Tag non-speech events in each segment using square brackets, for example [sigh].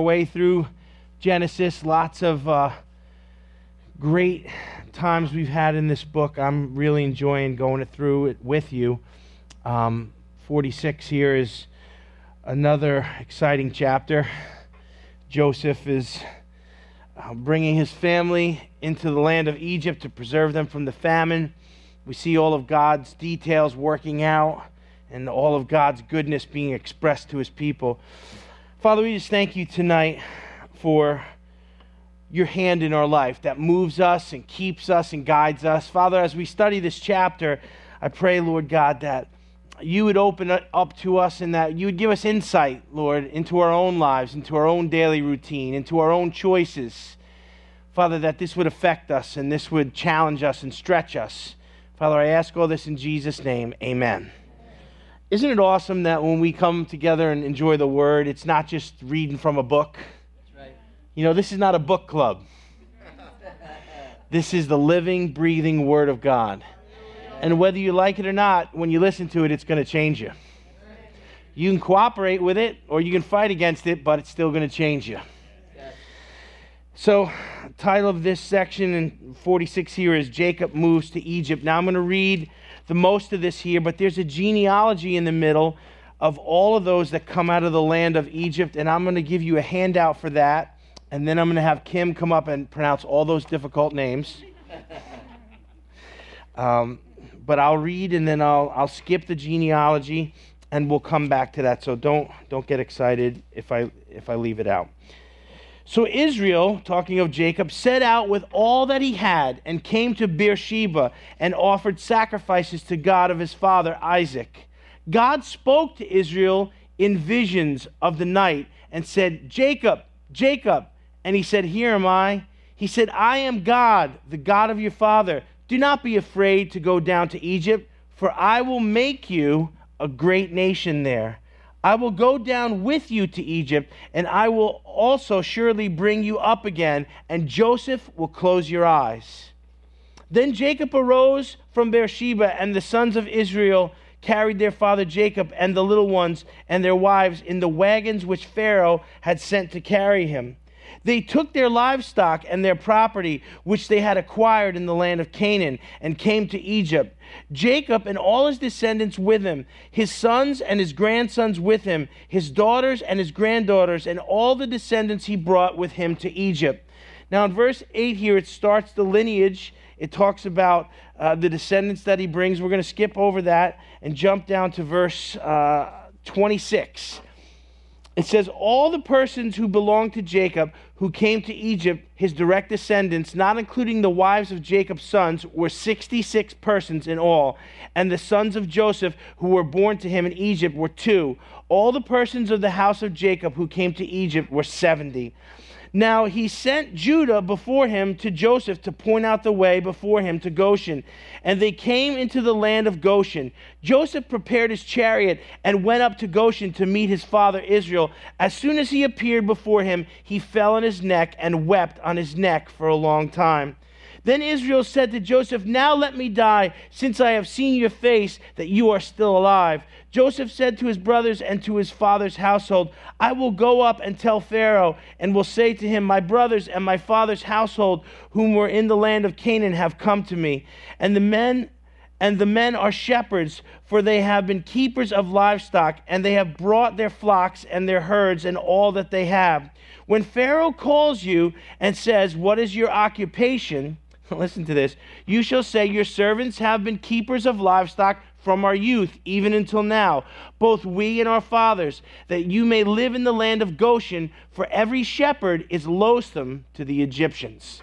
way through Genesis. Lots of uh, great times we've had in this book. I'm really enjoying going through it with you. Um, 46 here is another exciting chapter. Joseph is uh, bringing his family into the land of Egypt to preserve them from the famine. We see all of God's details working out and all of God's goodness being expressed to his people. Father, we just thank you tonight for your hand in our life that moves us and keeps us and guides us. Father, as we study this chapter, I pray, Lord God, that you would open up to us and that you would give us insight, Lord, into our own lives, into our own daily routine, into our own choices. Father, that this would affect us and this would challenge us and stretch us. Father, I ask all this in Jesus' name. Amen. Isn't it awesome that when we come together and enjoy the word, it's not just reading from a book? Right. You know, this is not a book club. this is the living, breathing word of God. And whether you like it or not, when you listen to it, it's going to change you. You can cooperate with it or you can fight against it, but it's still going to change you. So, title of this section in 46 here is Jacob moves to Egypt. Now I'm going to read the most of this here, but there's a genealogy in the middle of all of those that come out of the land of Egypt, and I'm going to give you a handout for that, and then I'm going to have Kim come up and pronounce all those difficult names. [laughs] Um, but I'll read and then I'll, I'll skip the genealogy and we'll come back to that. So don't, don't get excited if I, if I leave it out. So Israel, talking of Jacob, set out with all that he had and came to Beersheba and offered sacrifices to God of his father Isaac. God spoke to Israel in visions of the night and said, Jacob, Jacob. And he said, Here am I. He said, I am God, the God of your father. Do not be afraid to go down to Egypt, for I will make you a great nation there. I will go down with you to Egypt, and I will also surely bring you up again, and Joseph will close your eyes. Then Jacob arose from Beersheba, and the sons of Israel carried their father Jacob and the little ones and their wives in the wagons which Pharaoh had sent to carry him. They took their livestock and their property, which they had acquired in the land of Canaan, and came to Egypt. Jacob and all his descendants with him, his sons and his grandsons with him, his daughters and his granddaughters, and all the descendants he brought with him to Egypt. Now, in verse 8 here, it starts the lineage. It talks about uh, the descendants that he brings. We're going to skip over that and jump down to verse uh, 26. It says, All the persons who belonged to Jacob who came to Egypt, his direct descendants, not including the wives of Jacob's sons, were 66 persons in all. And the sons of Joseph who were born to him in Egypt were two. All the persons of the house of Jacob who came to Egypt were 70. Now he sent Judah before him to Joseph to point out the way before him to Goshen. And they came into the land of Goshen. Joseph prepared his chariot and went up to Goshen to meet his father Israel. As soon as he appeared before him, he fell on his neck and wept on his neck for a long time. Then Israel said to Joseph, Now let me die, since I have seen your face, that you are still alive. Joseph said to his brothers and to his father's household, I will go up and tell Pharaoh, and will say to him, My brothers and my father's household, whom were in the land of Canaan, have come to me. And the men and the men are shepherds, for they have been keepers of livestock, and they have brought their flocks and their herds and all that they have. When Pharaoh calls you and says, What is your occupation? [laughs] Listen to this. You shall say, Your servants have been keepers of livestock from our youth, even until now, both we and our fathers, that you may live in the land of Goshen, for every shepherd is loathsome to the Egyptians.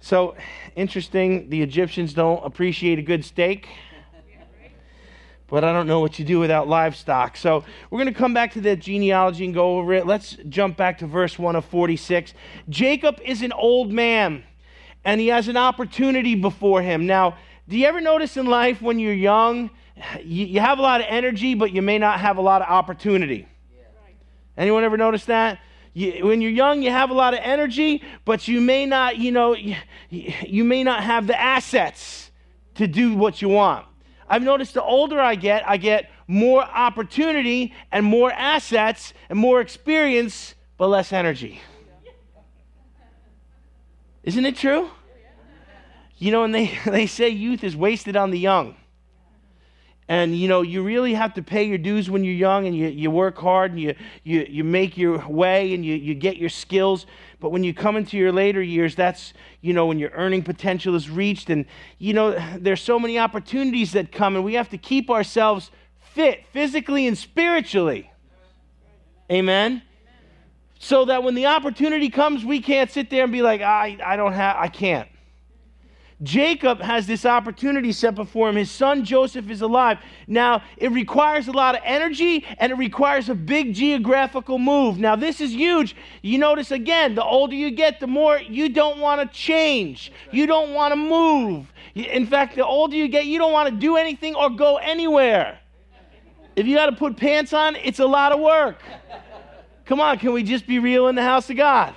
So, interesting, the Egyptians don't appreciate a good steak. But I don't know what you do without livestock. So we're going to come back to that genealogy and go over it. Let's jump back to verse 1 of 46. Jacob is an old man and he has an opportunity before him. Now, do you ever notice in life when you're young, you, you have a lot of energy, but you may not have a lot of opportunity? Yeah. Anyone ever notice that? You, when you're young, you have a lot of energy, but you may not, you know, you, you may not have the assets to do what you want. I've noticed the older I get, I get more opportunity and more assets and more experience, but less energy. Isn't it true? You know, and they, [laughs] they say youth is wasted on the young. And you know, you really have to pay your dues when you're young and you, you work hard and you, you, you make your way and you, you get your skills. But when you come into your later years, that's, you know, when your earning potential is reached. And, you know, [sighs] there's so many opportunities that come, and we have to keep ourselves fit physically and spiritually. Amen? So that when the opportunity comes, we can't sit there and be like, I, I don't have, I can't. Jacob has this opportunity set before him. His son Joseph is alive. Now, it requires a lot of energy and it requires a big geographical move. Now, this is huge. You notice again, the older you get, the more you don't want to change, you don't want to move. In fact, the older you get, you don't want to do anything or go anywhere. If you got to put pants on, it's a lot of work. Come on, can we just be real in the house of God?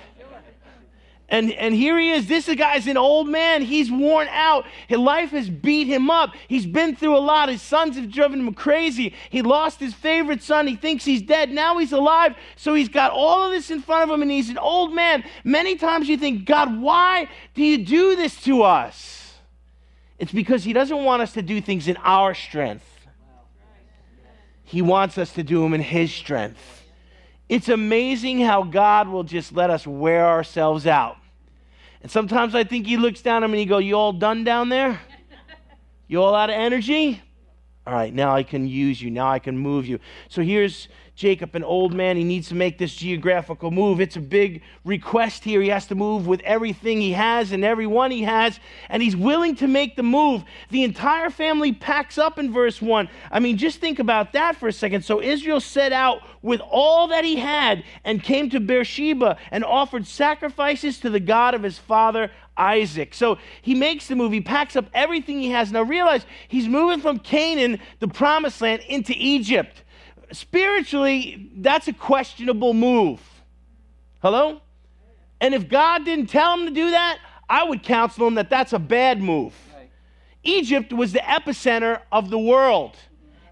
And, and here he is. This guy's an old man. He's worn out. His life has beat him up. He's been through a lot. His sons have driven him crazy. He lost his favorite son. He thinks he's dead. Now he's alive. So he's got all of this in front of him, and he's an old man. Many times you think, God, why do you do this to us? It's because he doesn't want us to do things in our strength, he wants us to do them in his strength. It's amazing how God will just let us wear ourselves out. And sometimes I think He looks down at me and He go, "You all done down there? You all out of energy? All right, now I can use you. Now I can move you." So here's Jacob, an old man, he needs to make this geographical move. It's a big request here. He has to move with everything he has and everyone he has, and he's willing to make the move. The entire family packs up in verse 1. I mean, just think about that for a second. So Israel set out with all that he had and came to Beersheba and offered sacrifices to the God of his father Isaac. So he makes the move. He packs up everything he has. Now realize he's moving from Canaan, the promised land, into Egypt spiritually, that's a questionable move. Hello? And if God didn't tell him to do that, I would counsel him that that's a bad move. Egypt was the epicenter of the world.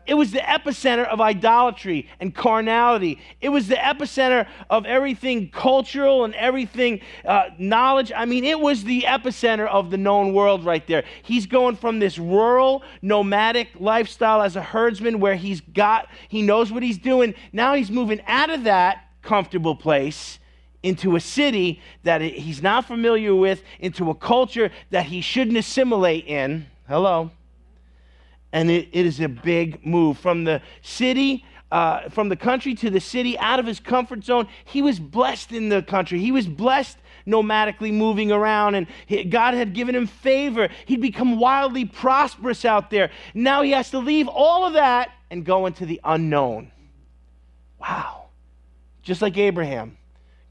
It was the epicenter of idolatry and carnality. It was the epicenter of everything cultural and everything uh, knowledge. I mean, it was the epicenter of the known world right there. He's going from this rural, nomadic lifestyle as a herdsman where he's got, he knows what he's doing. Now he's moving out of that comfortable place into a city that he's not familiar with, into a culture that he shouldn't assimilate in. Hello and it, it is a big move from the city uh, from the country to the city out of his comfort zone he was blessed in the country he was blessed nomadically moving around and he, god had given him favor he'd become wildly prosperous out there now he has to leave all of that and go into the unknown wow just like abraham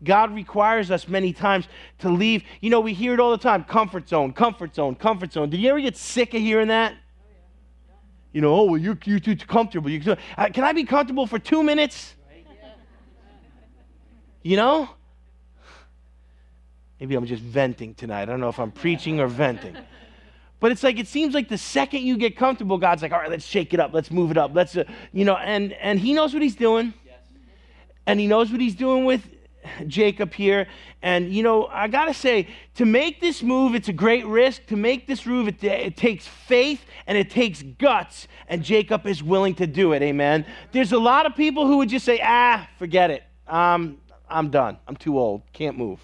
God requires us many times to leave. You know, we hear it all the time comfort zone, comfort zone, comfort zone. Did you ever get sick of hearing that? You know, oh, well, you're, you're too comfortable. You, uh, can I be comfortable for two minutes? You know? Maybe I'm just venting tonight. I don't know if I'm preaching or venting. But it's like it seems like the second you get comfortable, God's like, all right, let's shake it up, let's move it up, let's, uh, you know, and and He knows what He's doing, yes. and He knows what He's doing with Jacob here. And, you know, I got to say, to make this move, it's a great risk. To make this move, it, it, takes faith and it takes guts. And Jacob is willing to do it. Amen. There's a lot of people who would just say, ah, forget it. Um, I'm done. I'm too old. Can't move.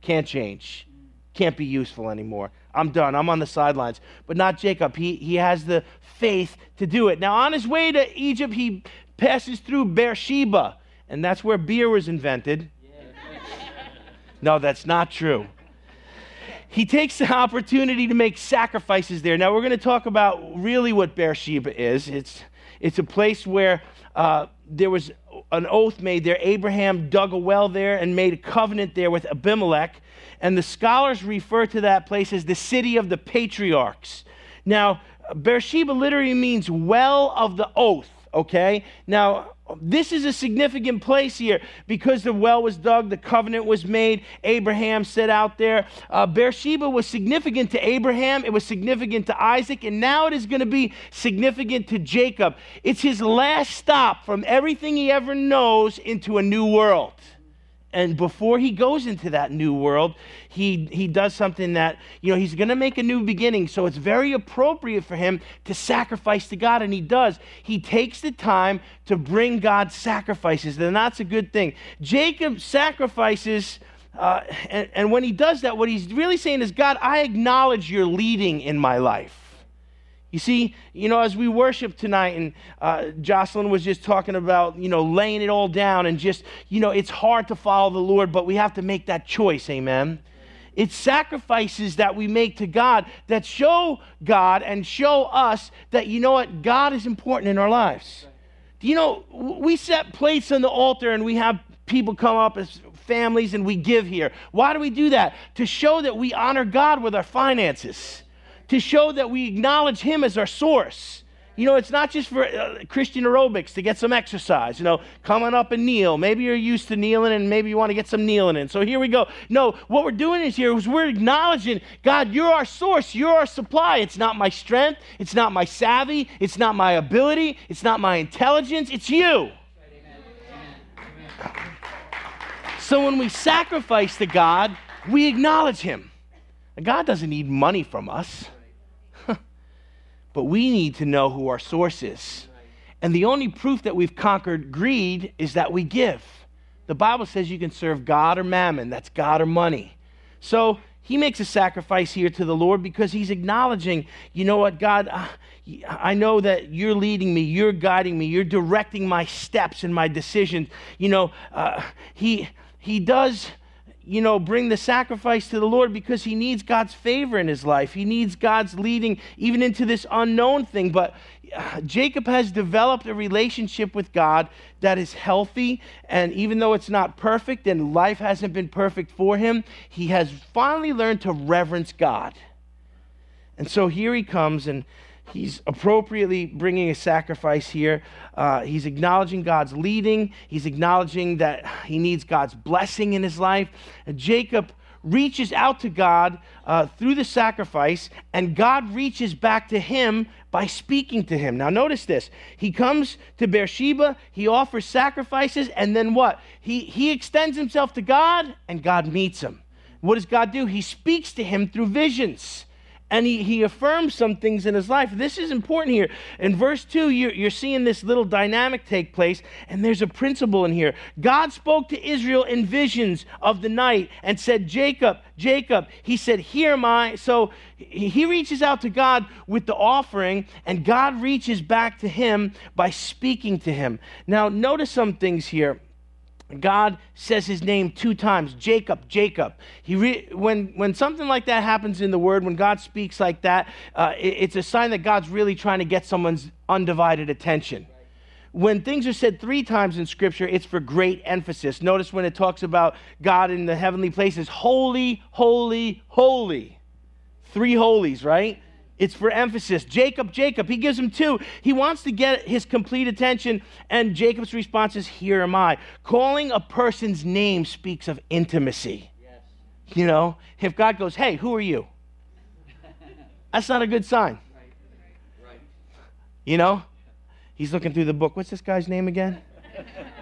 Can't change. Can't be useful anymore. I'm done. I'm on the sidelines. But not Jacob. He, he has the faith to do it. Now, on his way to Egypt, he passes through Beersheba. And that's where beer was invented. No, that's not true. He takes the opportunity to make sacrifices there. Now, we're going to talk about really what Beersheba is. It's, it's a place where uh, there was an oath made there. Abraham dug a well there and made a covenant there with Abimelech. And the scholars refer to that place as the city of the patriarchs. Now, Beersheba literally means well of the oath, okay? Now, this is a significant place here because the well was dug, the covenant was made, Abraham set out there. Uh, Beersheba was significant to Abraham, it was significant to Isaac, and now it is going to be significant to Jacob. It's his last stop from everything he ever knows into a new world. And before he goes into that new world, he, he does something that, you know, he's going to make a new beginning. So it's very appropriate for him to sacrifice to God. And he does. He takes the time to bring God sacrifices. And that's a good thing. Jacob sacrifices. Uh, and, and when he does that, what he's really saying is, God, I acknowledge your leading in my life. You see, you know, as we worship tonight, and uh, Jocelyn was just talking about, you know, laying it all down and just, you know, it's hard to follow the Lord, but we have to make that choice, amen? It's sacrifices that we make to God that show God and show us that, you know what, God is important in our lives. You know, we set plates on the altar and we have people come up as families and we give here. Why do we do that? To show that we honor God with our finances to show that we acknowledge Him as our source. You know, it's not just for uh, Christian aerobics to get some exercise, you know, coming up and kneel. Maybe you're used to kneeling and maybe you want to get some kneeling in. So here we go. No, what we're doing is here is we're acknowledging, God, you're our source, you're our supply. It's not my strength, it's not my savvy, it's not my ability, it's not my intelligence, it's you. So when we sacrifice to God, we acknowledge Him. God doesn't need money from us. But we need to know who our source is. And the only proof that we've conquered greed is that we give. The Bible says you can serve God or mammon, that's God or money. So he makes a sacrifice here to the Lord because he's acknowledging, you know what, God, uh, I know that you're leading me, you're guiding me, you're directing my steps and my decisions. You know, uh, he, he does you know, bring the sacrifice to the Lord because he needs God's favor in his life. He needs God's leading even into this unknown thing. But uh, Jacob has developed a relationship with God that is healthy. And even though it's not perfect and life hasn't been perfect for him, he has finally learned to reverence God. And so here he comes and He's appropriately bringing a sacrifice here. Uh, he's acknowledging God's leading. He's acknowledging that he needs God's blessing in his life. And Jacob reaches out to God uh, through the sacrifice, and God reaches back to him by speaking to him. Now, notice this. He comes to Beersheba, he offers sacrifices, and then what? He, he extends himself to God, and God meets him. What does God do? He speaks to him through visions and he, he affirms some things in his life. This is important here. In verse 2, you're, you're seeing this little dynamic take place, and there's a principle in here. God spoke to Israel in visions of the night and said, Jacob, Jacob. He said, Here am I. So he reaches out to God with the offering, and God reaches back to him by speaking to him. Now, notice some things here. God says his name two times Jacob, Jacob. He re- when, when something like that happens in the word, when God speaks like that, uh, it, it's a sign that God's really trying to get someone's undivided attention. When things are said three times in Scripture, it's for great emphasis. Notice when it talks about God in the heavenly places holy, holy, holy. Three holies, right? It's for emphasis. Jacob, Jacob, he gives him two. He wants to get his complete attention, and Jacob's response is, Here am I. Calling a person's name speaks of intimacy. Yes. You know, if God goes, Hey, who are you? That's not a good sign. Right. Right. You know, he's looking through the book. What's this guy's name again? [laughs]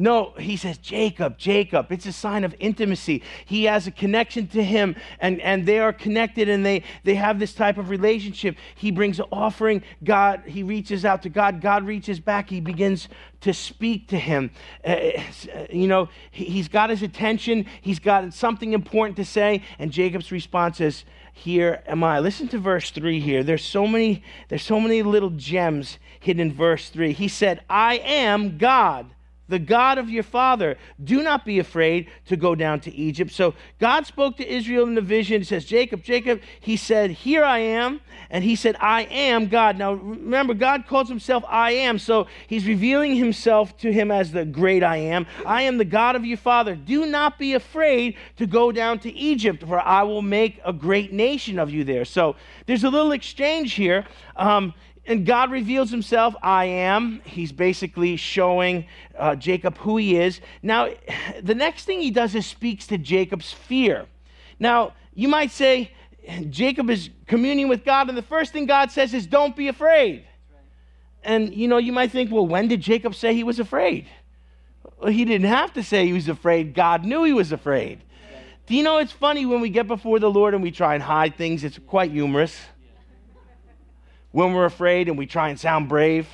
No, he says, Jacob, Jacob. It's a sign of intimacy. He has a connection to him, and, and they are connected and they, they have this type of relationship. He brings an offering. God, he reaches out to God. God reaches back. He begins to speak to him. Uh, you know, he, he's got his attention. He's got something important to say. And Jacob's response is, here am I. Listen to verse 3 here. There's so many, there's so many little gems hidden in verse 3. He said, I am God the God of your father. Do not be afraid to go down to Egypt. So God spoke to Israel in the vision. He says, Jacob, Jacob. He said, Here I am. And he said, I am God. Now remember, God calls himself I am. So he's revealing himself to him as the great I am. I am the God of your father. Do not be afraid to go down to Egypt, for I will make a great nation of you there. So there's a little exchange here. Um, and God reveals himself, I am. He's basically showing uh, Jacob who he is. Now, the next thing he does is speaks to Jacob's fear. Now, you might say, Jacob is communing with God, and the first thing God says is, Don't be afraid. And, you know, you might think, well, when did Jacob say he was afraid? Well, he didn't have to say he was afraid. God knew he was afraid. Do you know it's funny when we get before the Lord and we try and hide things? It's quite humorous. When we're afraid and we try and sound brave.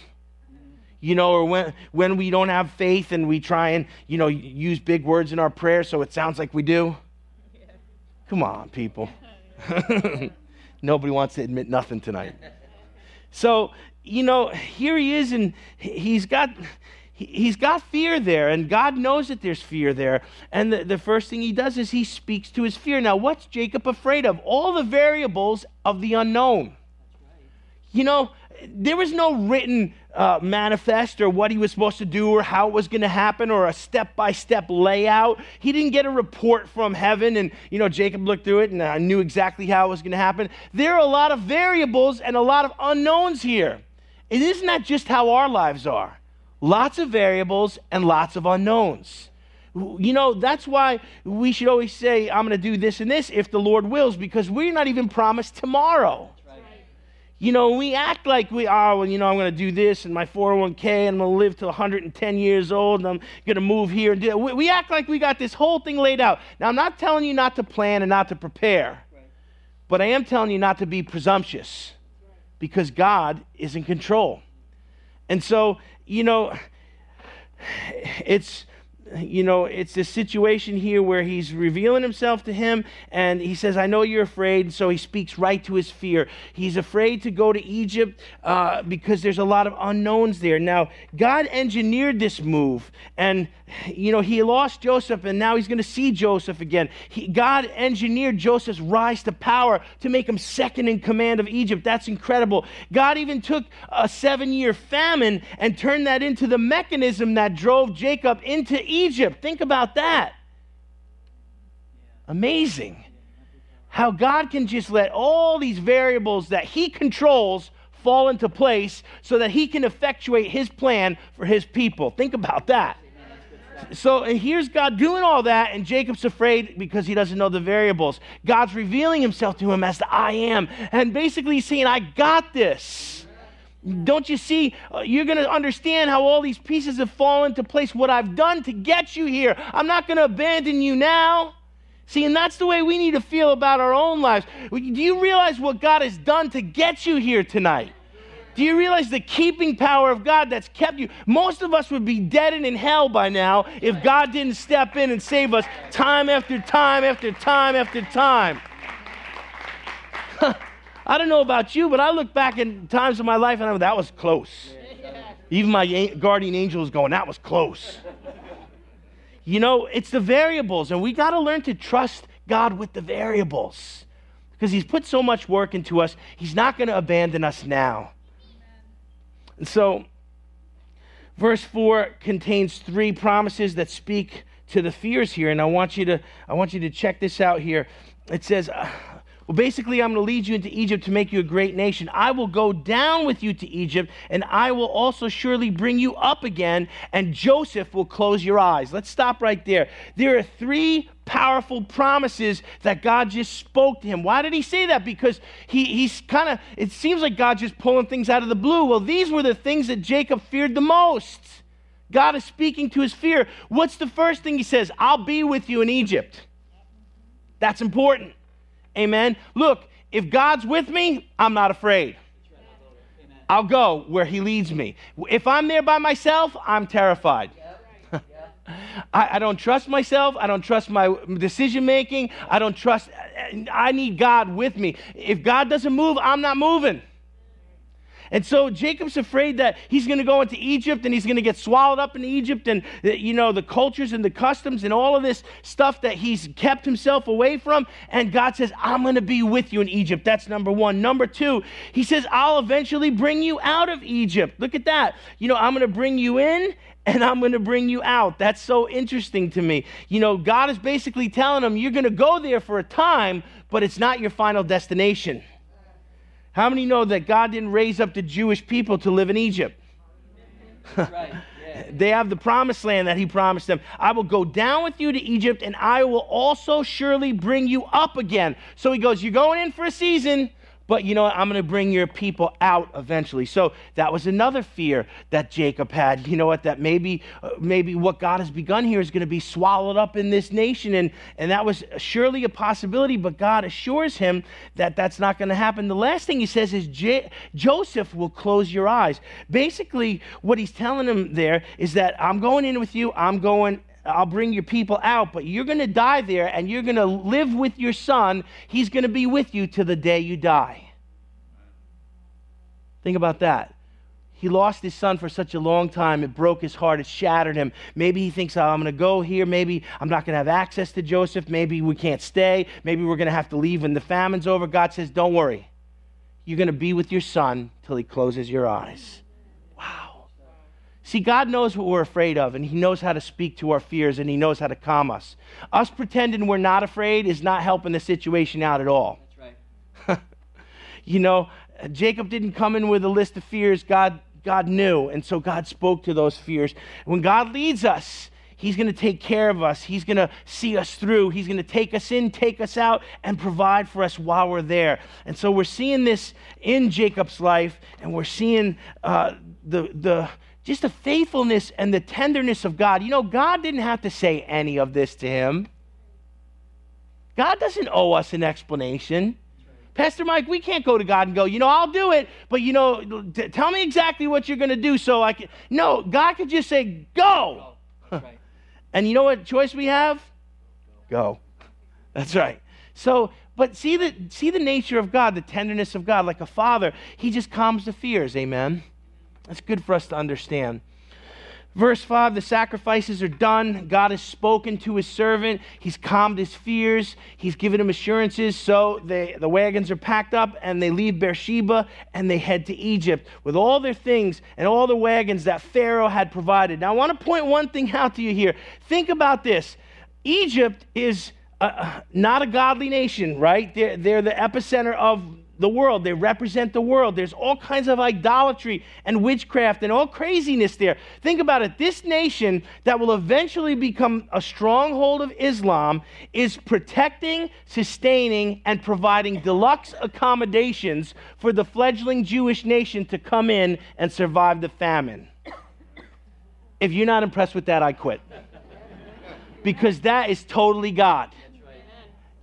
You know, or when, when we don't have faith and we try and, you know, use big words in our prayer so it sounds like we do. Come on, people. [laughs] Nobody wants to admit nothing tonight. So, you know, here he is, and he's got he's got fear there, and God knows that there's fear there. And the, the first thing he does is he speaks to his fear. Now, what's Jacob afraid of? All the variables of the unknown. You know, there was no written uh, manifest or what he was supposed to do or how it was going to happen or a step by step layout. He didn't get a report from heaven and, you know, Jacob looked through it and I knew exactly how it was going to happen. There are a lot of variables and a lot of unknowns here. It isn't that just how our lives are lots of variables and lots of unknowns. You know, that's why we should always say, I'm going to do this and this if the Lord wills, because we're not even promised tomorrow. You know, we act like we are, oh, well, you know, I'm going to do this and my 401k and I'm going to live to 110 years old and I'm going to move here. And do we, we act like we got this whole thing laid out. Now, I'm not telling you not to plan and not to prepare, right. but I am telling you not to be presumptuous because God is in control. And so, you know, [sighs] it's you know, it's this situation here where he's revealing himself to him and he says, I know you're afraid. So he speaks right to his fear. He's afraid to go to Egypt uh, because there's a lot of unknowns there. Now, God engineered this move and, you know, he lost Joseph and now he's going to see Joseph again. He, God engineered Joseph's rise to power to make him second in command of Egypt. That's incredible. God even took a seven year famine and turned that into the mechanism that drove Jacob into Egypt Egypt. Think about that. Amazing. How God can just let all these variables that He controls fall into place so that He can effectuate His plan for His people. Think about that. So and here's God doing all that, and Jacob's afraid because he doesn't know the variables. God's revealing himself to him as the I am, and basically saying, I got this. Don't you see? Uh, you're going to understand how all these pieces have fallen into place, what I've done to get you here. I'm not going to abandon you now. See, and that's the way we need to feel about our own lives. Do you realize what God has done to get you here tonight? Do you realize the keeping power of God that's kept you? Most of us would be dead and in hell by now if God didn't step in and save us time after time after time after time. [laughs] I don't know about you, but I look back in times of my life and I'm that was close. Even my guardian angel is going, that was close. you know, it's the variables, and we got to learn to trust God with the variables because He's put so much work into us. He's not going to abandon us now. And so, verse 4 contains three promises that speak to the fears here, and I want you to, I want you to check this out here. It says, well, basically, I'm going to lead you into Egypt to make you a great nation. I will go down with you to Egypt, and I will also surely bring you up again, and Joseph will close your eyes. Let's stop right there. There are three powerful promises that God just spoke to him. Why did he say that? Because he, he's kind of, it seems like God just pulling things out of the blue. Well, these were the things that Jacob feared the most. God is speaking to his fear. What's the first thing he says? I'll be with you in Egypt. That's important. Amen. Look, if God's with me, I'm not afraid. I'll go where He leads me. If I'm there by myself, I'm terrified. [laughs] I, I, don't trust myself. I don't trust my decision making. I don't trust. I need God with me. If God doesn't move, I'm not moving. And so Jacob's afraid that he's going to go into Egypt and he's going to get swallowed up in Egypt and, you know, the cultures and the customs and all of this stuff that he's kept himself away from. And God says, I'm going to be with you in Egypt. That's number one. Number two, he says, I'll eventually bring you out of Egypt. Look at that. You know, I'm going to bring you in and I'm going to bring you out. That's so interesting to me. You know, God is basically telling him, you're going to go there for a time, but it's not your final destination. How many know that God didn't raise up the Jewish people to live in Egypt? [laughs] right. they have the promised land that he promised them. I will go down with you to Egypt, and I will also surely bring you up again. So he goes, You're going in for a season, but you know what? I'm going to bring your people out eventually. So that was another fear that Jacob had. You know what? That maybe, uh, maybe what God has begun here is going to be swallowed up in this nation. And, and that was surely a possibility, but God assures him that that's not going to happen. The last thing he says is J- Joseph will close your eyes. Basically, what he's telling him there is that I'm going in with you, I'm going I'll bring your people out, but you're going to die there and you're going to live with your son. He's going to be with you to the day you die. Think about that. He lost his son for such a long time. It broke his heart. It shattered him. Maybe he thinks, oh, I'm going to go here. Maybe I'm not going to have access to Joseph. Maybe we can't stay. Maybe we're going to have to leave when the famine's over. God says, Don't worry. You're going to be with your son till he closes your eyes. See, God knows what we're afraid of, and He knows how to speak to our fears, and He knows how to calm us. Us pretending we're not afraid is not helping the situation out at all. That's right. [laughs] you know, Jacob didn't come in with a list of fears. God, God knew, and so God spoke to those fears. When God leads us, He's going to take care of us. He's going to see us through. He's going to take us in, take us out, and provide for us while we're there. And so we're seeing this in Jacob's life, and we're seeing uh, the, the, just the faithfulness and the tenderness of God. You know, God didn't have to say any of this to him. God doesn't owe us an explanation. Pastor Mike, we can't go to God and go, you know, I'll do it, but you know, t- tell me exactly what you're going to do so I can. No, God could just say, go. [laughs] Right. and you know what choice we have? Go. That's right. So, but see the see the nature of God, the tenderness of God, like a father, he just calms the fears. Amen. That's good for us to understand. Verse 5 the sacrifices are done. God has spoken to his servant. He's calmed his fears. He's given him assurances. So they, the wagons are packed up and they leave Beersheba and they head to Egypt with all their things and all the wagons that Pharaoh had provided. Now, I want to point one thing out to you here. Think about this Egypt is uh, not a godly nation, right? They're, they're the epicenter of the world. They represent the world. There's all kinds of idolatry and witchcraft and all craziness there. Think about it. This nation that will eventually become a stronghold of Islam is protecting, sustaining, and providing deluxe accommodations for the fledgling Jewish nation to come in and survive the famine. If you're not impressed with that, I quit. Because that is totally God.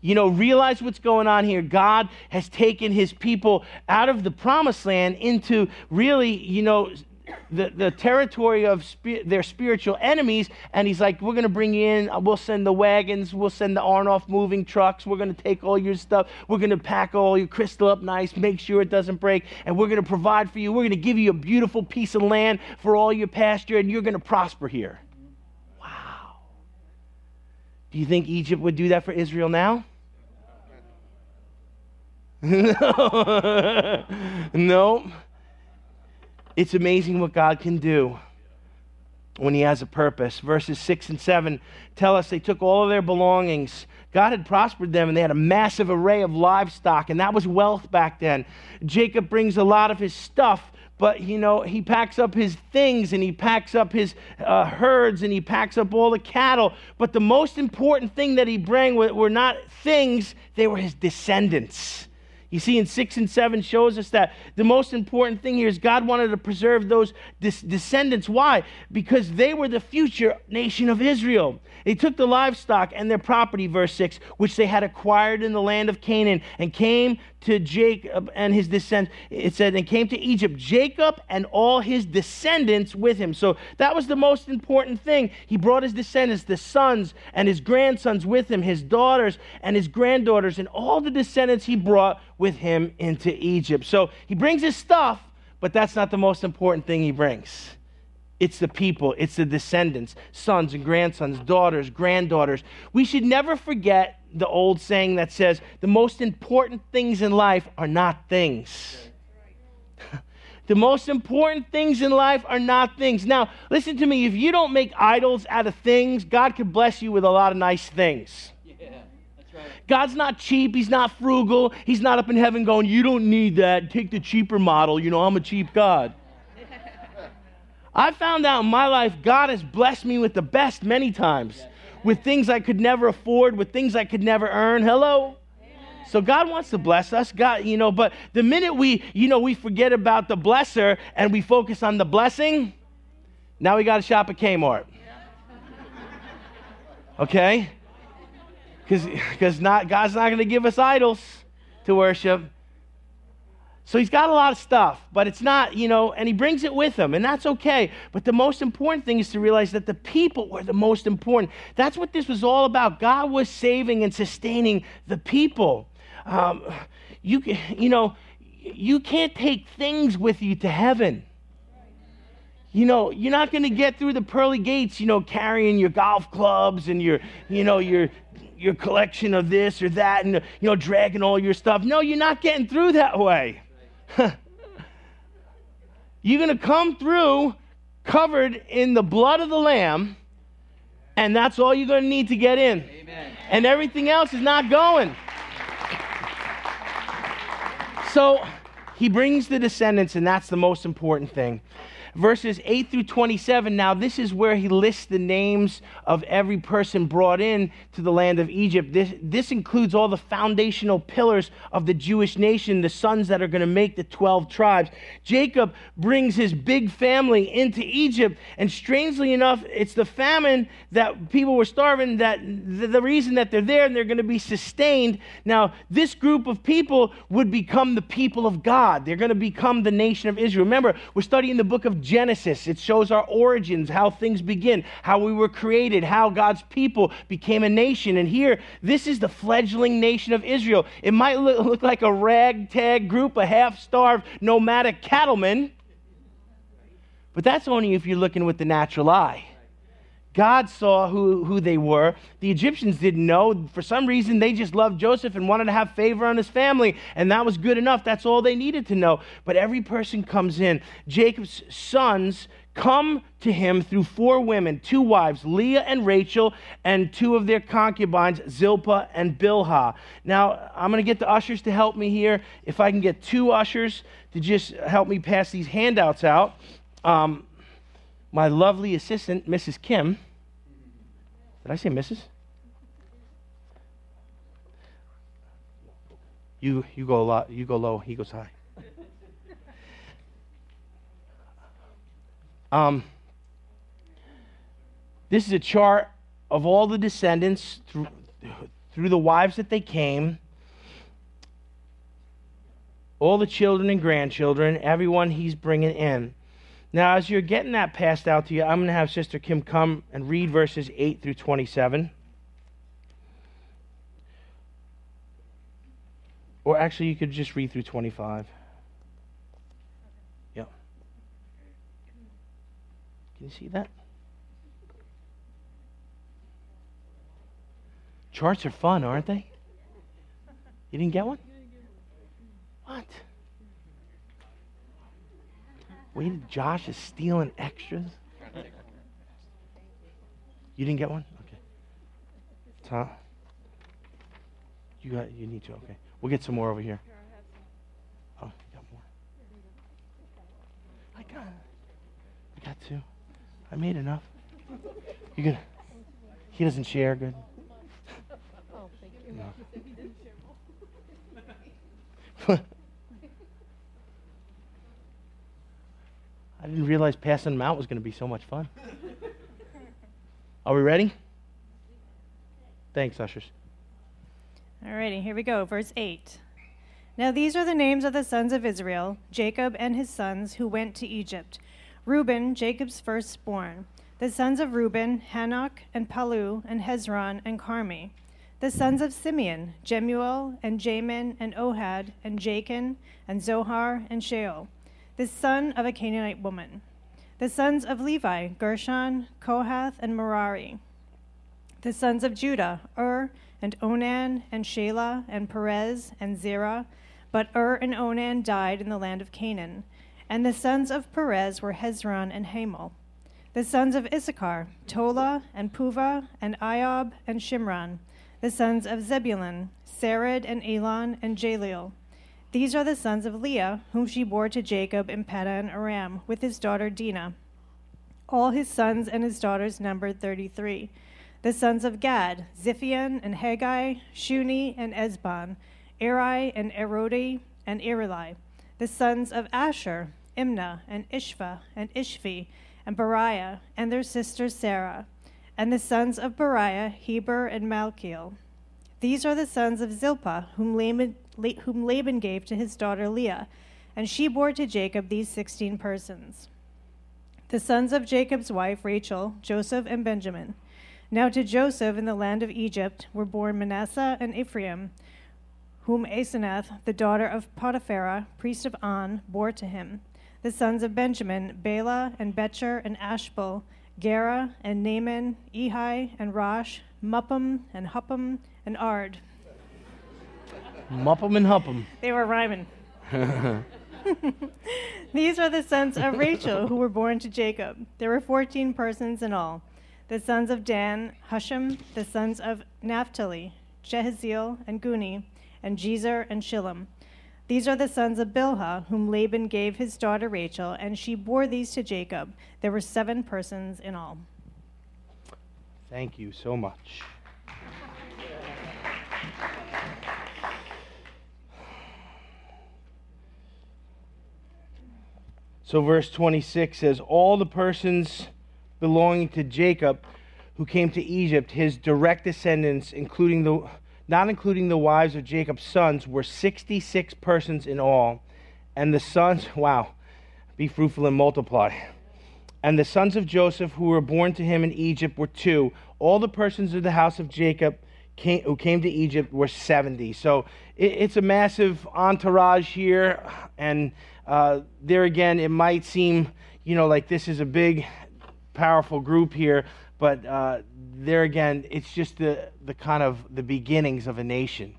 You know, realize what's going on here. God has taken his people out of the promised land into really, you know, the, the territory of their spiritual enemies. And he's like, We're going to bring you in. We'll send the wagons. We'll send the Arnoff moving trucks. We're going to take all your stuff. We're going to pack all your crystal up nice, make sure it doesn't break. And we're going to provide for you. We're going to give you a beautiful piece of land for all your pasture, and you're going to prosper here. Wow. Do you think Egypt would do that for Israel now? [laughs] no. no. It's amazing what God can do when He has a purpose. Verses 6 and 7 tell us they took all of their belongings. God had prospered them and they had a massive array of livestock, and that was wealth back then. Jacob brings a lot of his stuff but you know he packs up his things and he packs up his uh, herds and he packs up all the cattle but the most important thing that he brought were not things they were his descendants you see, in 6 and 7 shows us that the most important thing here is God wanted to preserve those descendants. Why? Because they were the future nation of Israel. They took the livestock and their property, verse 6, which they had acquired in the land of Canaan, and came to Jacob and his descendants. It said, and came to Egypt, Jacob and all his descendants with him. So that was the most important thing. He brought his descendants, the sons and his grandsons with him, his daughters and his granddaughters, and all the descendants he brought with him into Egypt. So he brings his stuff, but that's not the most important thing he brings. It's the people, it's the descendants, sons and grandsons, daughters, granddaughters. We should never forget the old saying that says, the most important things in life are not things. [laughs] the most important things in life are not things. Now, listen to me. If you don't make idols out of things, God could bless you with a lot of nice things. God's not cheap. He's not frugal. He's not up in heaven going, You don't need that. Take the cheaper model. You know, I'm a cheap God. [laughs] I found out in my life, God has blessed me with the best many times, with things I could never afford, with things I could never earn. Hello? So God wants to bless us. God, you know, but the minute we, you know, we forget about the blesser and we focus on the blessing, now we got to shop at Kmart. Okay? Because not God's not going to give us idols to worship. So he's got a lot of stuff, but it's not, you know, and he brings it with him, and that's okay. But the most important thing is to realize that the people were the most important. That's what this was all about. God was saving and sustaining the people. Um, you, you know, you can't take things with you to heaven. You know, you're not going to get through the pearly gates, you know, carrying your golf clubs and your, you know, your your collection of this or that and you know dragging all your stuff. No, you're not getting through that way. [laughs] You're going to come through covered in the blood of the Lamb, and that's all you're going to need to get in. Amen. And everything else is not going. So he brings the descendants, and that's the most important thing verses 8 through 27. Now, this is where he lists the names of every person brought in to the land of Egypt. This, this includes all the foundational pillars of the Jewish nation, the sons that are going to make the 12 tribes. Jacob brings his big family into Egypt, and strangely enough, it's the famine that people were starving that the, the reason that they're there and they're going to be sustained. Now, this group of people would become the people of God. They're going to become the nation of Israel. Remember, we're studying the book of Genesis. It shows our origins, how things begin, how we were created, how God's people became a nation. And here, this is the fledgling nation of Israel. It might look, look like a ragtag group of half starved nomadic cattlemen, but that's only if you're looking with the natural eye. God saw who, who they were. The Egyptians didn't know. For some reason, they just loved Joseph and wanted to have favor on his family, and that was good enough. That's all they needed to know. But every person comes in. Jacob's sons come to him through four women, two wives, Leah and Rachel, and two of their concubines, Zilpah and Bilhah. Now, I'm going to get the ushers to help me here. If I can get two ushers to just help me pass these handouts out. Um, my lovely assistant, Mrs. Kim. Did I say Mrs.? You, you go a lot, you go low, he goes high. Um, this is a chart of all the descendants through, through the wives that they came, all the children and grandchildren, everyone he's bringing in. Now, as you're getting that passed out to you, I'm going to have Sister Kim come and read verses 8 through 27. Or actually, you could just read through 25. Yeah. Can you see that? Charts are fun, aren't they? You didn't get one? What? Wait, Josh is stealing extras. You didn't get one? Okay. Tom, you got. You need to. Okay. We'll get some more over here. Oh, you got more. I got. I got two. I made enough. You gonna? He doesn't share. Good. Oh, thank you. No. [laughs] [laughs] I didn't realize passing them out was going to be so much fun. [laughs] Are we ready? Thanks, ushers. Alrighty, here we go. Verse 8. Now these are the names of the sons of Israel, Jacob and his sons, who went to Egypt. Reuben, Jacob's firstborn. The sons of Reuben, Hanok and Pallu and Hezron and Carmi. The sons of Simeon, Jemuel and Jamin and Ohad and Jachin and Zohar and Shaul the son of a Canaanite woman. The sons of Levi, Gershon, Kohath, and Merari. The sons of Judah, Ur, and Onan, and Shelah, and Perez, and Zerah. But Ur and Onan died in the land of Canaan. And the sons of Perez were Hezron and Hamul. The sons of Issachar, Tola, and Puvah, and Iob, and Shimron. The sons of Zebulun, Sered, and Elon, and Jahleel. These are the sons of Leah, whom she bore to Jacob in Paddan Aram, with his daughter Dinah. All his sons and his daughters numbered thirty three. The sons of Gad, Ziphion and Haggai, Shuni and Ezbon. Eri and Arodi and Areli. The sons of Asher, Imnah and Ishva and Ishvi and Beriah and their sister Sarah. And the sons of Beriah, Heber and Malchiel. These are the sons of Zilpah, whom Laban, whom Laban gave to his daughter Leah, and she bore to Jacob these sixteen persons. The sons of Jacob's wife Rachel, Joseph, and Benjamin. Now to Joseph in the land of Egypt were born Manasseh and Ephraim, whom Asenath, the daughter of Potiphera, priest of On, bore to him. The sons of Benjamin, Bela and Becher and Ashbel, Gera and Naaman, Ehi and Rosh, Muppim and Huppim and Ard. Muppim and Huppim. They were rhyming. [laughs] These are the sons of Rachel who were born to Jacob. There were 14 persons in all. The sons of Dan, Hushim, the sons of Naphtali, Jahzeel and Guni, and Jezer and Shillem. These are the sons of Bilhah, whom Laban gave his daughter Rachel, and she bore these to Jacob. There were seven persons in all. Thank you so much. So, verse 26 says, All the persons belonging to Jacob who came to Egypt, his direct descendants, including the, not including the wives of Jacob's sons, were 66 persons in all. And the sons, [laughs] wow, be fruitful and multiply. And the sons of Joseph who were born to him in Egypt were two. All the persons of the house of Jacob came, who came to Egypt were 70. So it, it's a massive entourage here. And uh, there again, it might seem, you know, like this is a big, powerful group here. But uh, there again, it's just the, the kind of the beginnings of a nation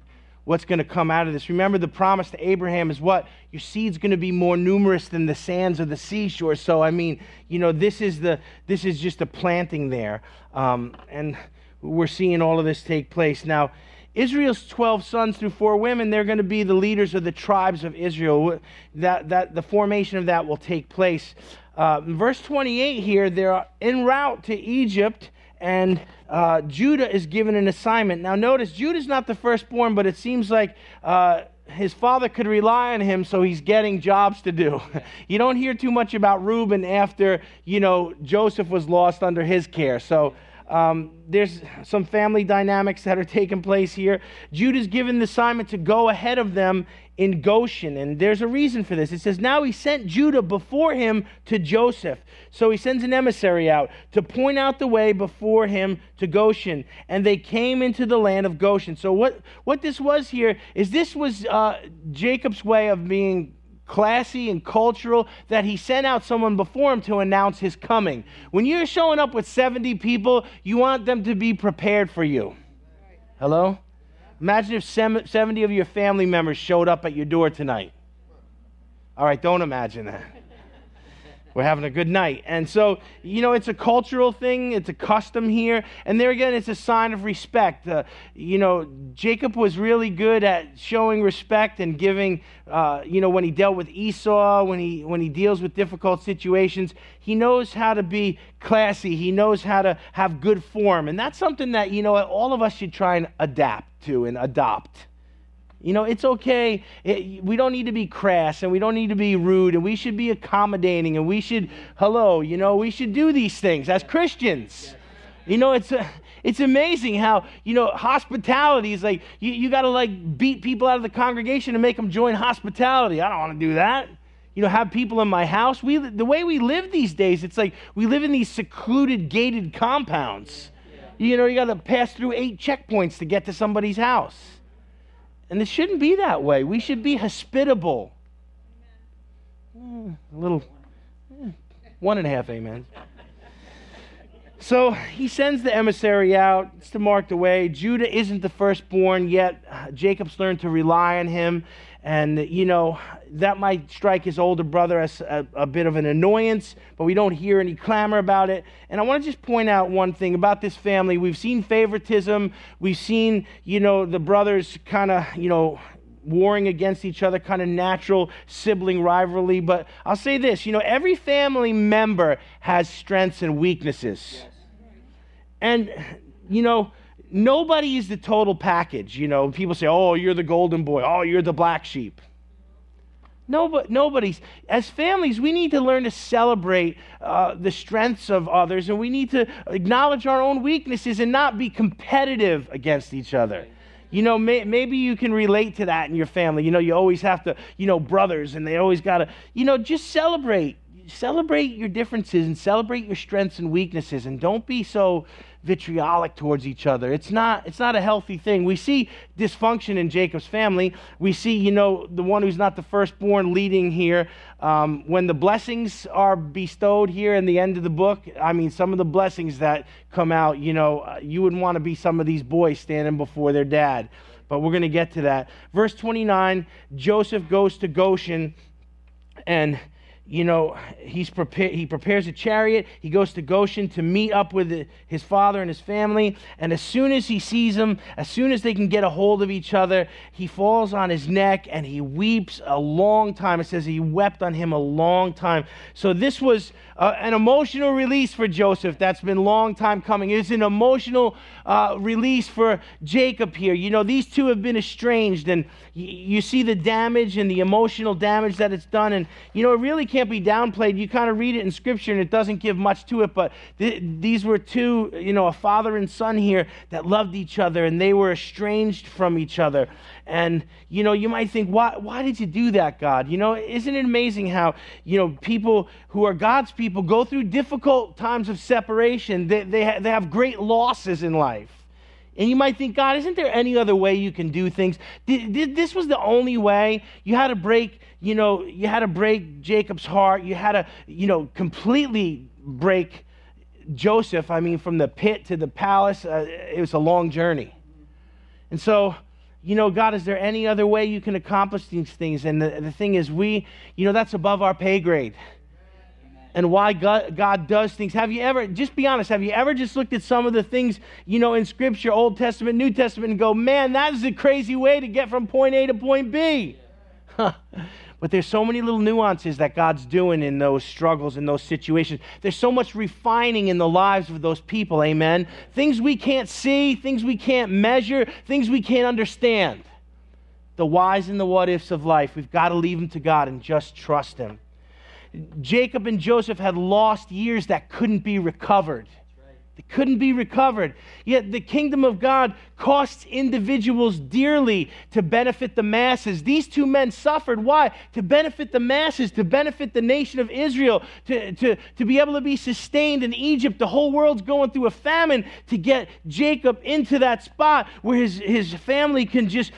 what's going to come out of this. Remember, the promise to Abraham is what? Your seed's going to be more numerous than the sands of the seashore. So, I mean, you know, this is, the, this is just a planting there. Um, and we're seeing all of this take place. Now, Israel's 12 sons through four women, they're going to be the leaders of the tribes of Israel. That, that, the formation of that will take place. Uh, verse 28 here, they're en route to Egypt and uh, Judah is given an assignment. Now, notice Judah's not the firstborn, but it seems like uh, his father could rely on him, so he's getting jobs to do. [laughs] you don't hear too much about Reuben after you know Joseph was lost under his care. So. Um, there's some family dynamics that are taking place here. Judah's given the assignment to go ahead of them in Goshen. And there's a reason for this. It says, Now he sent Judah before him to Joseph. So he sends an emissary out to point out the way before him to Goshen. And they came into the land of Goshen. So what, what this was here is this was uh, Jacob's way of being classy and cultural that he sent out someone before him to announce his coming. When you're showing up with 70 people, you want them to be prepared for you. Hello? Imagine if 70 of your family members showed up at your door tonight. All right, don't imagine that. We're having a good night. And so, you know, it's a cultural thing, it's a custom here. And there again, it's a sign of respect. Uh, you know, Jacob was really good at showing respect and giving, uh, you know, when he dealt with Esau, when he, when he deals with difficult situations, he knows how to be classy, he knows how to have good form. And that's something that, you know, all of us should try and adapt to and adopt. You know, it's okay. It, we don't need to be crass and we don't need to be rude and we should be accommodating and we should, hello, you know, we should do these things as Christians. You know, it's, [laughs] it's amazing how, you know, hospitality is like, you, you got to like beat people out of the congregation and make them join hospitality. I don't want to do that. You know, have people in my house. We, the way we live these days, it's like we live in these secluded, gated compounds. You know, you got to pass through eight checkpoints to get to somebody's house. And this shouldn't be that way. We should be hospitable. Mm, a little, mm, one and a half amen. So he sends the emissary out. It's to mark the way. Judah isn't the firstborn yet. Jacob's learned to rely on him. And, you know, that might strike his older brother as a, a, bit of an annoyance, but we don't hear any clamor about it. And I want to just point out one thing about this family. We've seen favoritism. We've seen, you know, the brothers kind of, you know, warring against each other, kind of natural sibling rivalry. But I'll say this you know, every family member has strengths and weaknesses. Yes. And, you know, nobody is the total package. You know, people say, oh, you're the golden boy, oh, you're the black sheep. Nobody, nobody's. As families, we need to learn to celebrate uh, the strengths of others, and we need to acknowledge our own weaknesses and not be competitive against each other. You know, may, maybe you can relate to that in your family. You know, you always have to, you know, brothers, and they always got to, you know, just celebrate. Celebrate your differences and celebrate your strengths and weaknesses, and don't be so vitriolic towards each other. It's not, it's not a healthy thing. We see dysfunction in Jacob's family. We see, you know, the one who's not the firstborn leading here. Um, when the blessings are bestowed here in the end of the book, I mean, some of the blessings that come out, you know, uh, you wouldn't want to be some of these boys standing before their dad. But we're going to get to that. Verse 29 Joseph goes to Goshen and you know, he's prepared, he prepares a chariot. He goes to Goshen to meet up with his father and his family. And as soon as he sees them, as soon as they can get a hold of each other, he falls on his neck and he weeps a long time. It says he wept on him a long time. So this was uh, an emotional release for Joseph that's been a long time coming. It's an emotional uh, release for Jacob here. You know, these two have been estranged, and y- you see the damage and the emotional damage that it's done. And, you know, it really can't be downplayed. You kind of read it in Scripture, and it doesn't give much to it, but th- these were two, you know, a father and son here that loved each other, and they were estranged from each other. And, you know, you might think, why, why did you do that, God? You know, isn't it amazing how, you know, people who are God's people go through difficult times of separation? They, they, ha- they have great losses in life. And you might think, God, isn't there any other way you can do things? This was the only way. You had to break, you know, you had to break Jacob's heart. You had to, you know, completely break Joseph. I mean, from the pit to the palace, uh, it was a long journey. And so you know, God, is there any other way you can accomplish these things? And the, the thing is, we, you know, that's above our pay grade. And why God, God does things. Have you ever, just be honest, have you ever just looked at some of the things, you know, in Scripture, Old Testament, New Testament, and go, man, that is a crazy way to get from point A to point B? [laughs] But there's so many little nuances that God's doing in those struggles, in those situations. There's so much refining in the lives of those people, amen? Things we can't see, things we can't measure, things we can't understand. The whys and the what ifs of life, we've got to leave them to God and just trust Him. Jacob and Joseph had lost years that couldn't be recovered. They couldn't be recovered. Yet the kingdom of God costs individuals dearly to benefit the masses. These two men suffered. Why? To benefit the masses, to benefit the nation of Israel, to, to, to be able to be sustained in Egypt. The whole world's going through a famine to get Jacob into that spot where his, his family can just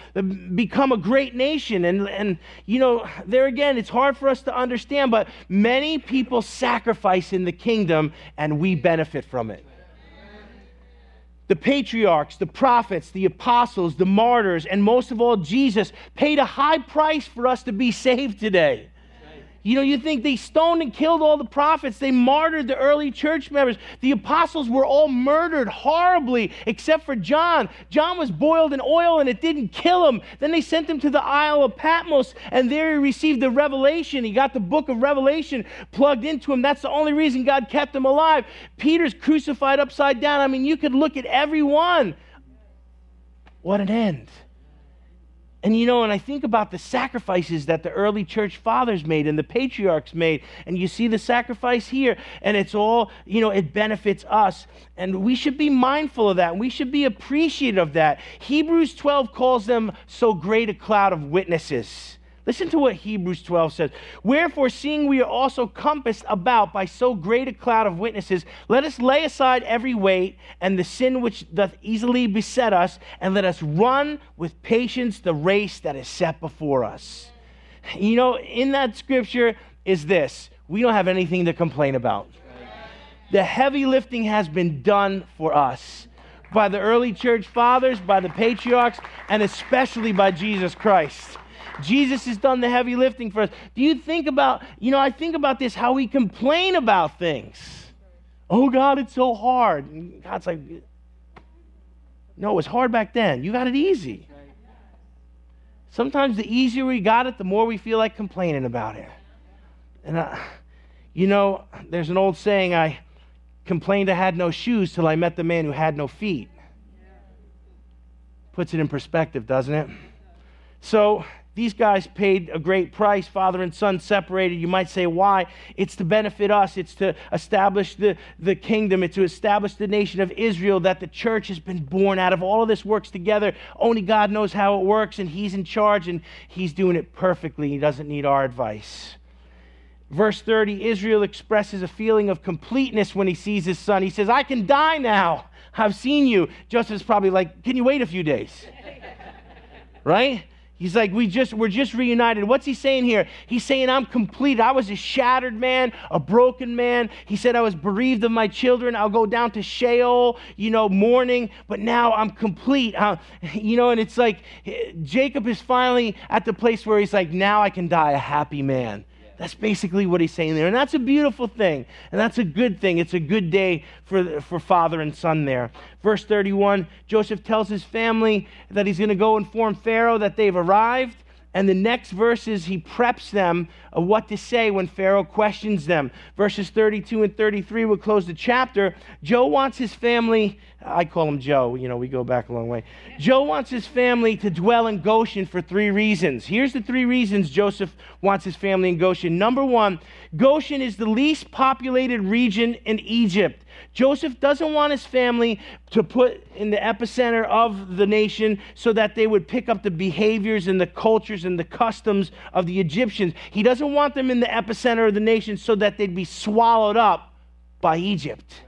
become a great nation. And, and, you know, there again, it's hard for us to understand, but many people sacrifice in the kingdom and we benefit from it the patriarchs, the prophets, the apostles, the martyrs, and most of all, Jesus paid a high price for us to be saved today. You know, you think they stoned and killed all the prophets, they martyred the early church members. The apostles were all murdered horribly, except for John. John was boiled in oil and it didn't kill him. Then they sent him to the Isle of Patmos, and there he received the revelation. He got the book of Revelation plugged into him. That's the only reason God kept him alive. Peter's crucified upside down. I mean, you could look at every one. What an end. And you know, and I think about the sacrifices that the early church fathers made and the patriarchs made, and you see the sacrifice here, and it's all, you know, it benefits us. And we should be mindful of that. We should be appreciative of that. Hebrews 12 calls them so great a cloud of witnesses. Listen to what Hebrews 12 says. Wherefore, seeing we are also compassed about by so great a cloud of witnesses, let us lay aside every weight and the sin which doth easily beset us, and let us run with patience the race that is set before us. You know, in that scripture is this we don't have anything to complain about. The heavy lifting has been done for us by the early church fathers, by the patriarchs, and especially by Jesus Christ. Jesus has done the heavy lifting for us. Do you think about, you know, I think about this, how we complain about things. Oh, God, it's so hard. And God's like, no, it was hard back then. You got it easy. Sometimes the easier we got it, the more we feel like complaining about it. And, uh, you know, there's an old saying I complained I had no shoes till I met the man who had no feet. puts it in perspective, doesn't it? So these guys paid a great price, father and son separated. You might say, why? It's to benefit us. It's to establish the, the kingdom. It's to establish the nation of Israel that the church has been born out of. All of this works together. Only God knows how it works, and He's in charge, and He's doing it perfectly. He doesn't need our advice. Verse 30 Israel expresses a feeling of completeness when he sees his son. He says, I can die now. I've seen you. Joseph's probably like, Can you wait a few days? [laughs] right? He's like, we just, we're just reunited. What's he saying here? He's saying, I'm complete. I was a shattered man, a broken man. He said, I was bereaved of my children. I'll go down to Sheol, you know, mourning, but now I'm complete. Uh, you know, and it's like Jacob is finally at the place where he's like, now I can die a happy man. That's basically what he's saying there. And that's a beautiful thing. And that's a good thing. It's a good day for, for father and son there. Verse 31 Joseph tells his family that he's going to go inform Pharaoh that they've arrived. And the next verses, he preps them of what to say when Pharaoh questions them. Verses 32 and 33 will close the chapter. Joe wants his family, I call him Joe, you know, we go back a long way. Joe wants his family to dwell in Goshen for three reasons. Here's the three reasons Joseph wants his family in Goshen. Number one, Goshen is the least populated region in Egypt. Joseph doesn't want his family to put in the epicenter of the nation so that they would pick up the behaviors and the cultures and the customs of the Egyptians. He doesn't want them in the epicenter of the nation so that they'd be swallowed up by Egypt.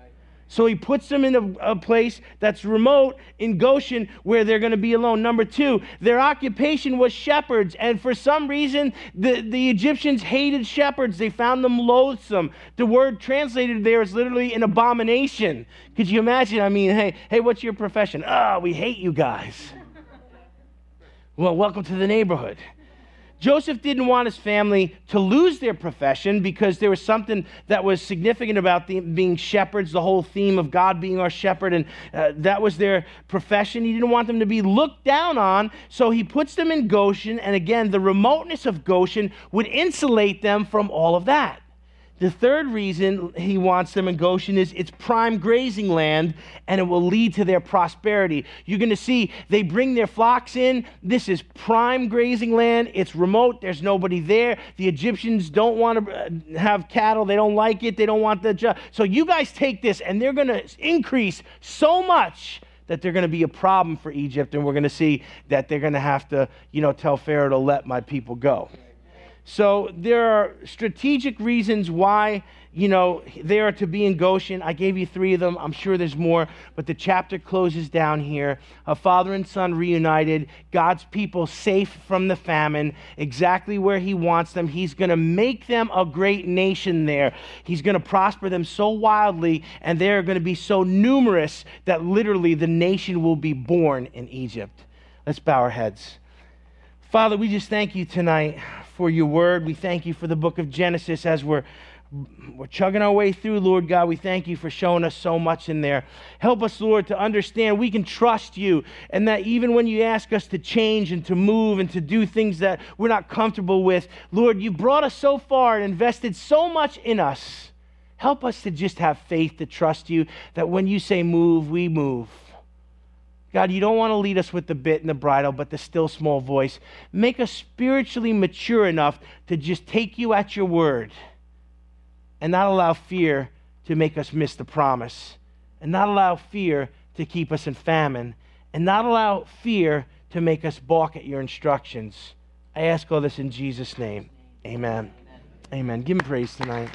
So he puts them in a, a, place that's remote in Goshen where they're going to be alone. Number two, their occupation was shepherds. And for some reason, the, the Egyptians hated shepherds. They found them loathsome. The word translated there is literally an abomination. Could you imagine? I mean, hey, hey, what's your profession? Ah, oh, we hate you guys. [laughs] well, welcome to the neighborhood. Joseph didn't want his family to lose their profession because there was something that was significant about them being shepherds, the whole theme of God being our shepherd, and uh, that was their profession. He didn't want them to be looked down on, so he puts them in Goshen, and again, the remoteness of Goshen would insulate them from all of that. The third reason he wants them in Goshen is it's prime grazing land and it will lead to their prosperity. You're going to see they bring their flocks in. This is prime grazing land. It's remote, there's nobody there. The Egyptians don't want to uh, have cattle, they don't like it, they don't want the. Ju- so you guys take this and they're going to increase so much that they're going to be a problem for Egypt and we're going to see that they're going to have to, you know, tell Pharaoh to let my people go. So there are strategic reasons why, you know, they are to be in Goshen. I gave you three of them. I'm sure there's more, but the chapter closes down here. A father and son reunited, God's people safe from the famine, exactly where he wants them. He's going to make them a great nation there. He's going to prosper them so wildly, and they're going to be so numerous that literally the nation will be born in Egypt. Let's bow our heads. Father, we just thank you tonight for your word. We thank you for the book of Genesis as we're we're chugging our way through, Lord God. We thank you for showing us so much in there. Help us, Lord, to understand we can trust you, and that even when you ask us to change and to move and to do things that we're not comfortable with, Lord, you brought us so far and invested so much in us. Help us to just have faith to trust you that when you say move, we move. God, you don't want to lead us with the bit and the bridle, but the still small voice. Make us spiritually mature enough to just take you at your word and not allow fear to make us miss the promise, and not allow fear to keep us in famine, and not allow fear to make us balk at your instructions. I ask all this in Jesus' name. Amen. Amen. Amen. Give him praise tonight.